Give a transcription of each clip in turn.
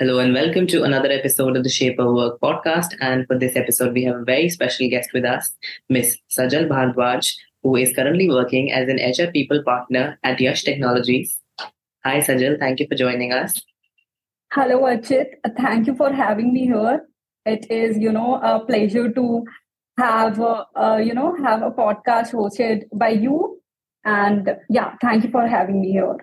Hello and welcome to another episode of the Shape of Work podcast. And for this episode, we have a very special guest with us, Miss Sajal Bhardwaj, who is currently working as an HR people partner at Yash Technologies. Hi, Sajal. Thank you for joining us. Hello, Archit. Thank you for having me here. It is, you know, a pleasure to have, uh, uh, you know, have a podcast hosted by you. And yeah, thank you for having me here.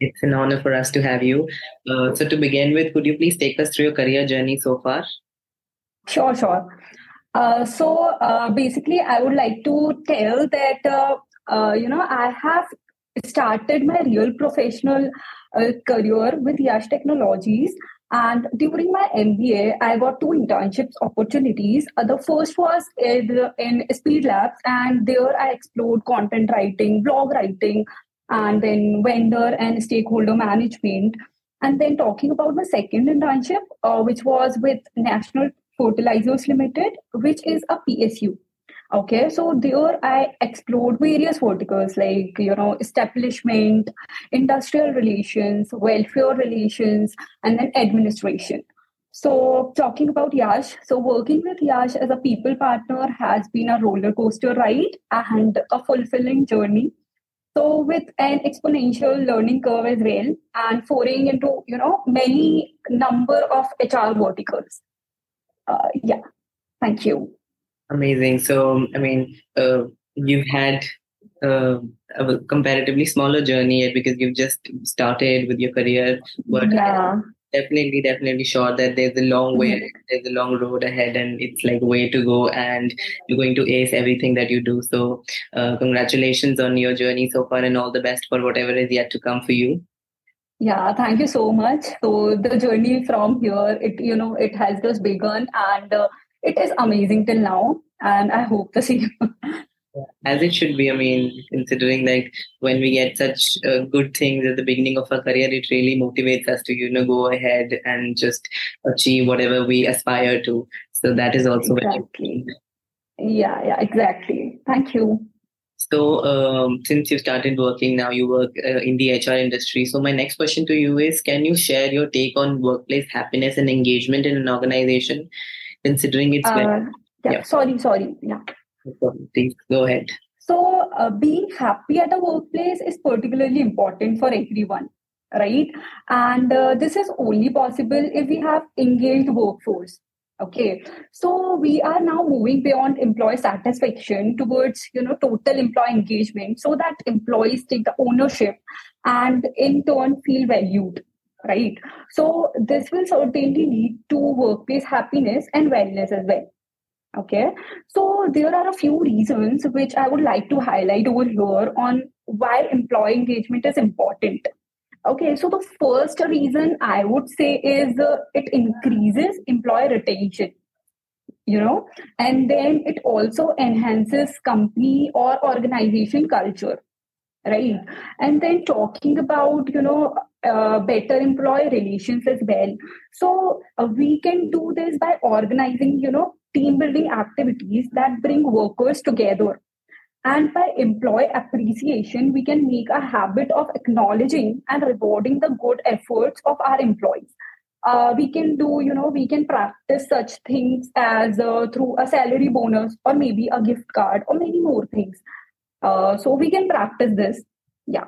It's an honor for us to have you. Uh, so, to begin with, could you please take us through your career journey so far? Sure, sure. Uh, so, uh, basically, I would like to tell that, uh, uh, you know, I have started my real professional uh, career with Yash Technologies. And during my MBA, I got two internships opportunities. Uh, the first was in, in SpeEdLabs, and there I explored content writing, blog writing, and then vendor and stakeholder management. And then talking about my second internship, uh, which was with National Fertilizers Limited, which is a PSU. Okay, so there I explored various verticals like you know establishment, industrial relations, welfare relations, and then administration. So talking about Yash, so working with Yash as a people partner has been a roller coaster ride and a fulfilling journey so with an exponential learning curve as well and foraying into you know many number of hr verticals. Uh, yeah. Thank you. Amazing. So i mean uh, you've had uh, a comparatively smaller journey yet because you've just started with your career but yeah definitely definitely sure that there's a long way mm-hmm. there's a long road ahead and it's like way to go and you're going to ace everything that you do. So uh, congratulations on your journey so far and all the best for whatever is yet to come for you. Yeah thank you so much. So the journey from here it you know it has just begun and uh, it is amazing till now and i hope the same as it should be i mean considering like when we get such uh, good things at the beginning of our career it really motivates us to you know go ahead and just achieve whatever we aspire to. So that is also exactly. yeah yeah exactly. Thank you. So um, since you started working now you work uh, in the hr industry. So my next question to you is can you share your take on workplace happiness and engagement in an organization considering it's uh, yeah, yeah. sorry sorry yeah Please go ahead. So, uh, being happy at a workplace is particularly important for everyone, right? And uh, this is only possible if we have engaged workforce. Okay, so we are now moving beyond employee satisfaction towards you know total employee engagement, so that employees take the ownership and in turn feel valued right so this will certainly lead to workplace happiness and wellness as well Okay, so there are a few reasons which I would like to highlight over here on why employee engagement is important. Okay, so the first reason I would say is uh, it increases employee retention, you know, and then it also enhances company or organization culture, right? And then talking about, you know, uh, better employee relations as well. So uh, we can do this by organizing, you know, team building activities that bring workers together. And by employee appreciation, we can make a habit of acknowledging and rewarding the good efforts of our employees. Uh, we can do, you know, we can practice such things as uh, through a salary bonus or maybe a gift card or many more things. Uh, so we can practice this. Yeah.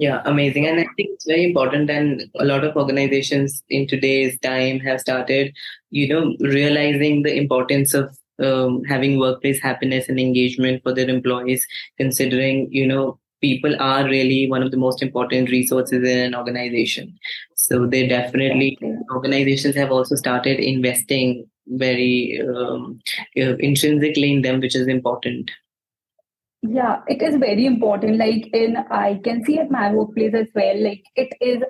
Yeah, amazing. And I think it's very important. And a lot of organizations in today's time have started, you know, realizing the importance of um, having workplace happiness and engagement for their employees, considering, you know, people are really one of the most important resources in an organization. So they definitely, organizations have also started investing very um, intrinsically in them, which is important yeah it is very important like in i can see at my workplace as well like it is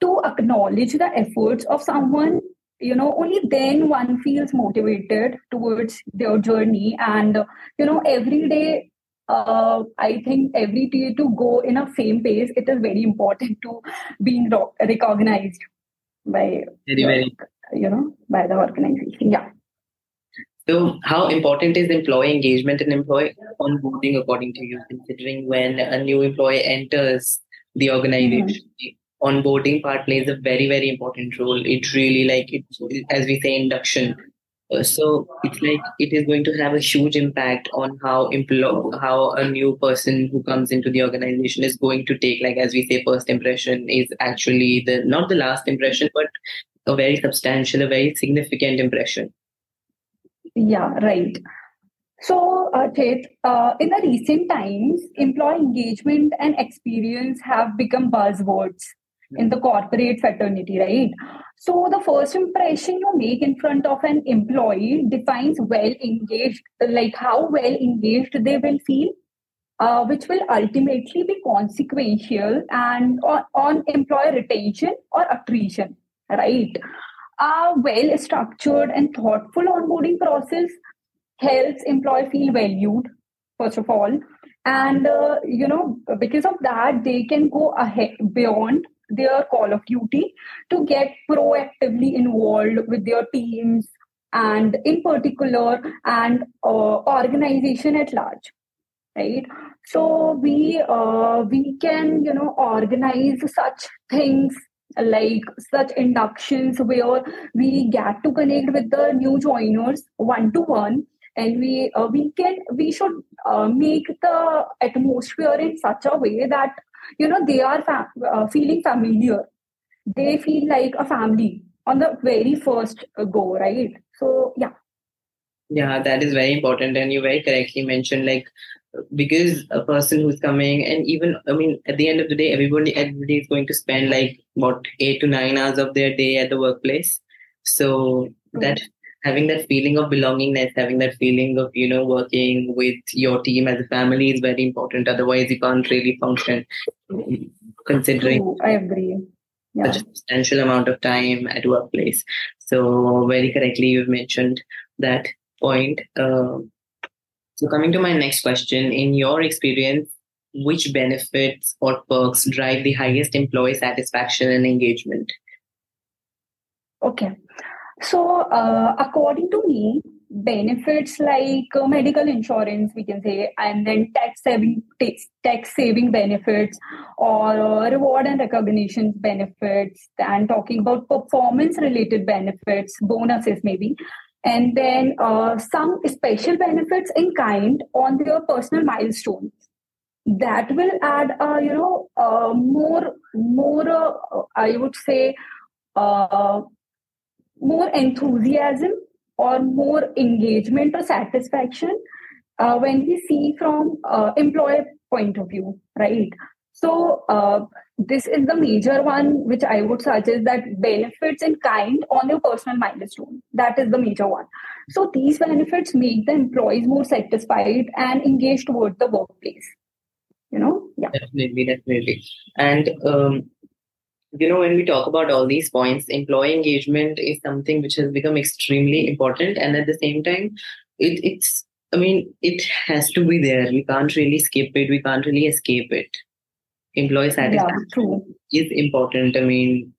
to acknowledge the efforts of someone you know only then one feels motivated towards their journey and you know every day uh, I think every day to go in a same pace, it is very important to being recognized by very, very. you know by the organization. Yeah. So, how important is employee engagement and employee onboarding according to you? Considering when a new employee enters the organization, mm-hmm. onboarding part plays a very very important role. It really like it as we say induction uh, so it's like it is going to have a huge impact on how employ how a new person who comes into the organization is going to take like as we say first impression is actually the not the last impression but a very substantial a very significant impression yeah right so, uh, uh, in the recent times, employee engagement and experience have become buzzwords in the corporate fraternity, right? So the first impression you make in front of an employee defines well engaged, like how well engaged they will feel, uh, which will ultimately be consequential and on, on employee retention or attrition, right? A well structured and thoughtful onboarding process helps employee feel valued, first of all. And, uh, you know, because of that, they can go ahead beyond their call of duty to get proactively involved with their teams and in particular and uh, organization at large right so we uh, we can you know organize such things like such inductions where we get to connect with the new joiners one to one and we uh, we can we should uh, make the atmosphere in such a way that you know they are uh, feeling familiar. They feel like a family on the very first go right? So yeah. Yeah that is very important and you very correctly mentioned like because a person who's coming and even i mean at the end of the day everybody everybody is going to spend like about eight to nine hours of their day at the workplace so mm-hmm. that having that feeling of belongingness, having that feeling of, you know, working with your team as a family is very important. Otherwise, you can't really function considering. I agree. Yeah. Such a substantial amount of time at workplace. So, very correctly, you've mentioned that point. Uh, so, coming to my next question, in your experience, which benefits or perks drive the highest employee satisfaction and engagement? Okay. So, uh, according to me, benefits like uh, medical insurance, we can say, and then tax saving tax saving benefits or uh, reward and recognition benefits, and talking about performance related benefits, bonuses maybe, and then uh, some special benefits in kind on their personal milestones that will add uh, you know uh, more more uh, i would say uh, more enthusiasm or more engagement or satisfaction uh, when we see from uh, employer point of view right so uh, this is the major one which i would suggest that benefits in kind on your personal milestone that is the major one so these benefits make the employees more satisfied and engaged towards the workplace you know yeah definitely definitely and um, you know, when we talk about all these points, employee engagement is something which has become extremely important. And at the same time, it, it's, I mean, it has to be there. We can't really skip it. We can't really escape it. Employee satisfaction yeah, is important. I mean,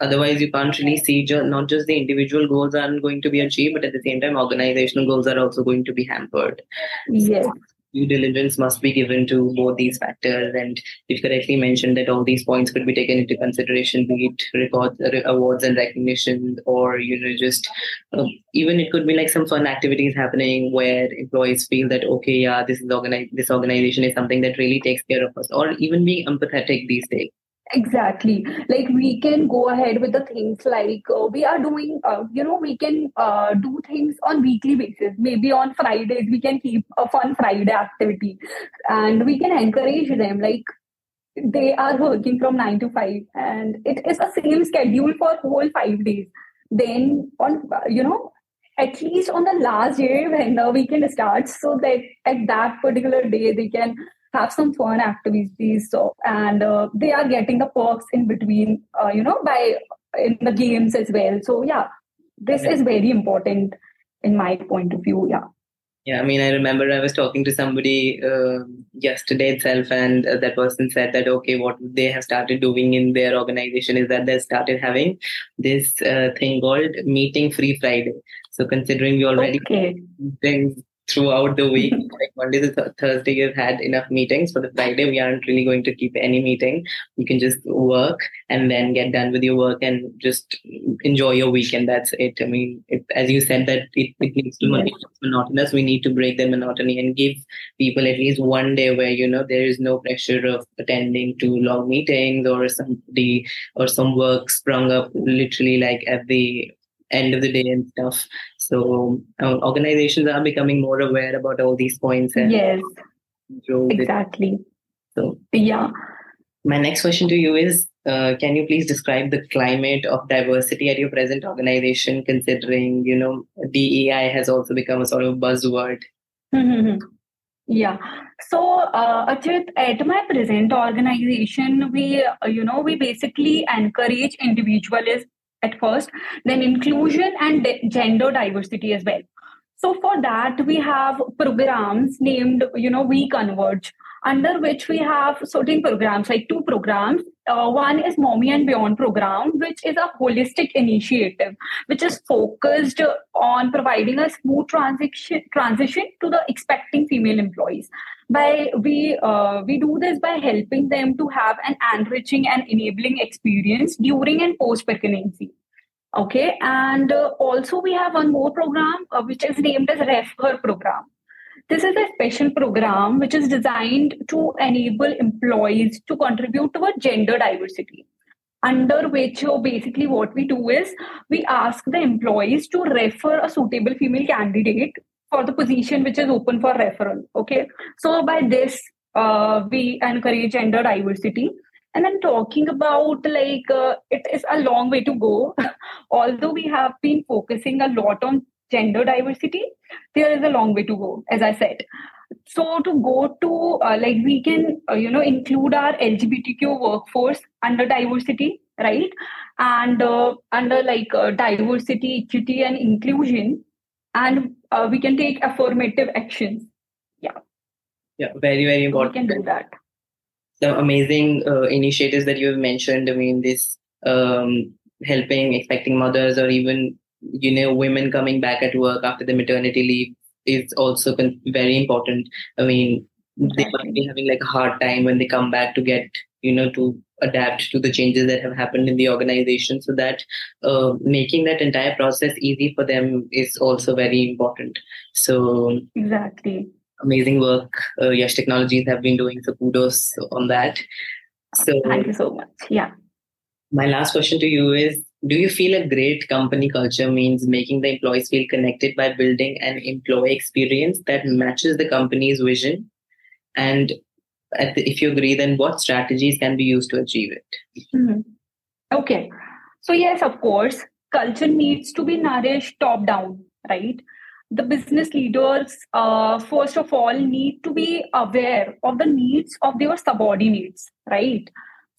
otherwise you can't really see just, not just the individual goals are going to be achieved, but at the same time, organizational goals are also going to be hampered. Yes due diligence must be given to both these factors. And you correctly mentioned that all these points could be taken into consideration, be it records, awards and recognition, or you know, just uh, even it could be like some fun activities happening where employees feel that okay, yeah, this is organized, this organization is something that really takes care of us, or even being empathetic these days exactly. Like we can go ahead with the things like uh, we are doing uh, you know we can uh, do things on weekly basis. Maybe on fridays we can keep a fun friday activity. And we can encourage them like they are working from 9 to 5 and it is a same schedule for whole 5 days. Then on you know at least on the last day when the weekend starts so that at that particular day they can have some fun activities so, and uh, they are getting the perks in between uh, you know by in the games as well so yeah this okay. is very important in my point of view yeah yeah, I mean, I remember I was talking to somebody uh, yesterday itself, and uh, that person said that okay, what they have started doing in their organization is that they started having this uh, thing called Meeting Free Friday. So, considering we already okay. things throughout the week. like Monday to th- Thursday, you've had enough meetings. For the Friday, we aren't really going to keep any meeting. You can just work and then get done with your work and just enjoy your weekend. That's it. I mean, it, as you said, that it, it needs to be monotonous. We need to break the monotony and give people at least one day where you know there is no pressure of attending to long meetings or somebody or some work sprung up literally like at the end of the day and stuff. So uh, organizations are becoming more aware about all these points. And yes, exactly. So yeah. My next question to you is: uh, Can you please describe the climate of diversity at your present organization? Considering you know DEI has also become a sort of buzzword. Mm-hmm. Yeah. So, uh, Archit, at my present organization, we, you know, we basically encourage individualism at first, then inclusion and gender diversity as well. So for that, we have programs named, you know, We Converge, under which we have certain programs, like two programs. Uh, one is Mommy and Beyond program, which is a holistic initiative, which is focused on providing a smooth transition transition to the expecting female employees. By we uh, we do this by helping them to have an enriching and enabling experience during and post pregnancy. Okay, and uh, also we have one more program uh, which is named as RefHer program. This is a special program which is designed to enable employees to contribute to toward gender diversity. Under which, uh, basically, what we do is we ask the employees to refer a suitable female candidate for the position which is open for referral. Okay, so by this, uh, we encourage gender diversity and i'm talking about like uh, it is a long way to go. Although we have been focusing a lot on gender diversity there is a long way to go as i said. So to go to uh, like we can uh, you know include our lgbtq workforce under diversity right? And uh, under like uh, diversity equity and inclusion. And uh, we can take affirmative actions. Yeah. Yeah very very important we can do that the amazing uh, initiatives that you have mentioned. I mean, this um, helping expecting mothers or even you know women coming back at work after the maternity leave is also con- very important. I mean, they might be having like a hard time when they come back to get you know to adapt to the changes that have happened in the organization so that uh, making that entire process easy for them is also very important so exactly amazing work uh, Yash Technologies have been doing. So kudos on that. So thank you so much. Yeah. My last question to you is Do you feel a great company culture means making the employees feel connected by building an employee experience that matches the company's vision? And the, if you agree, then what strategies can be used to achieve it? Mm-hmm. Okay. So, yes, of course, culture needs to be nourished top down, right? The business leaders, uh, first of all, need to be aware of the needs of their subordinates, right?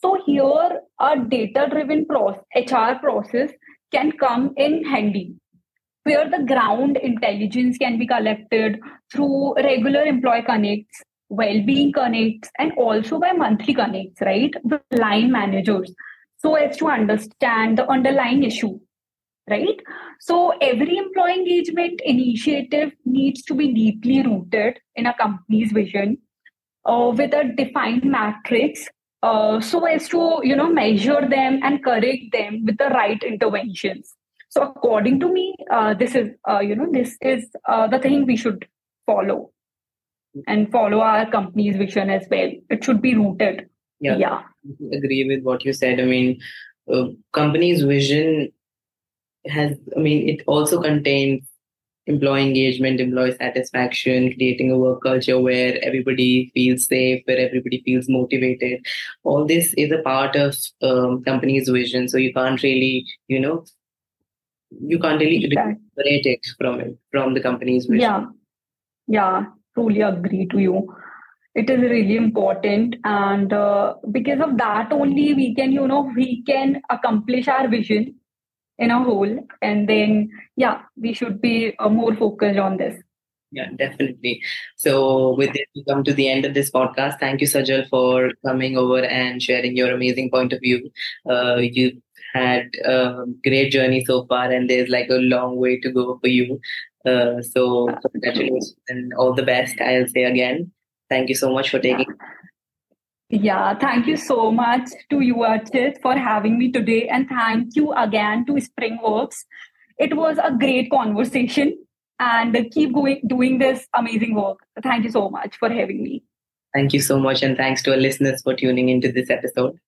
So here, a data-driven process, HR process can come in handy, where the ground intelligence can be collected through regular employee connects, well-being connects, and also by monthly connects, right? The line managers, so as to understand the underlying issue right? So every employee engagement initiative needs to be deeply rooted in a company's vision uh, with a defined matrix uh, so as to you know measure them and correct them with the right interventions. So according to me, uh, this is uh, you know this is uh, the thing we should follow and follow our company's vision as well. It should be rooted. Yeah, yeah. agree with what you said. I mean, uh, company's vision has, I mean, it also contains employee engagement, employee satisfaction, creating a work culture where everybody feels safe, where everybody feels motivated. All this is a part of um, company's vision. So you can't really, you know, you can't really exactly. separate it from it, from the company's vision. Yeah. Yeah, truly agree to you. it is really important and uh, because of that only we can you know we can accomplish our vision in a whole and then yeah we should be uh, more focused on this. Yeah definitely. So with this we come to the end of this podcast. Thank you sajal for coming over and sharing your amazing point of view. Uh, you had a great journey so far and there's like a long way to go for you. Uh, so congratulations and all the best i'll say again. Thank you so much for taking yeah, thank you so much to you, Archit, for having me today. And thank you again to Springworks. It was a great conversation and keep going doing this amazing work. Thank you so much for having me. Thank you so much. And thanks to our listeners for tuning into this episode.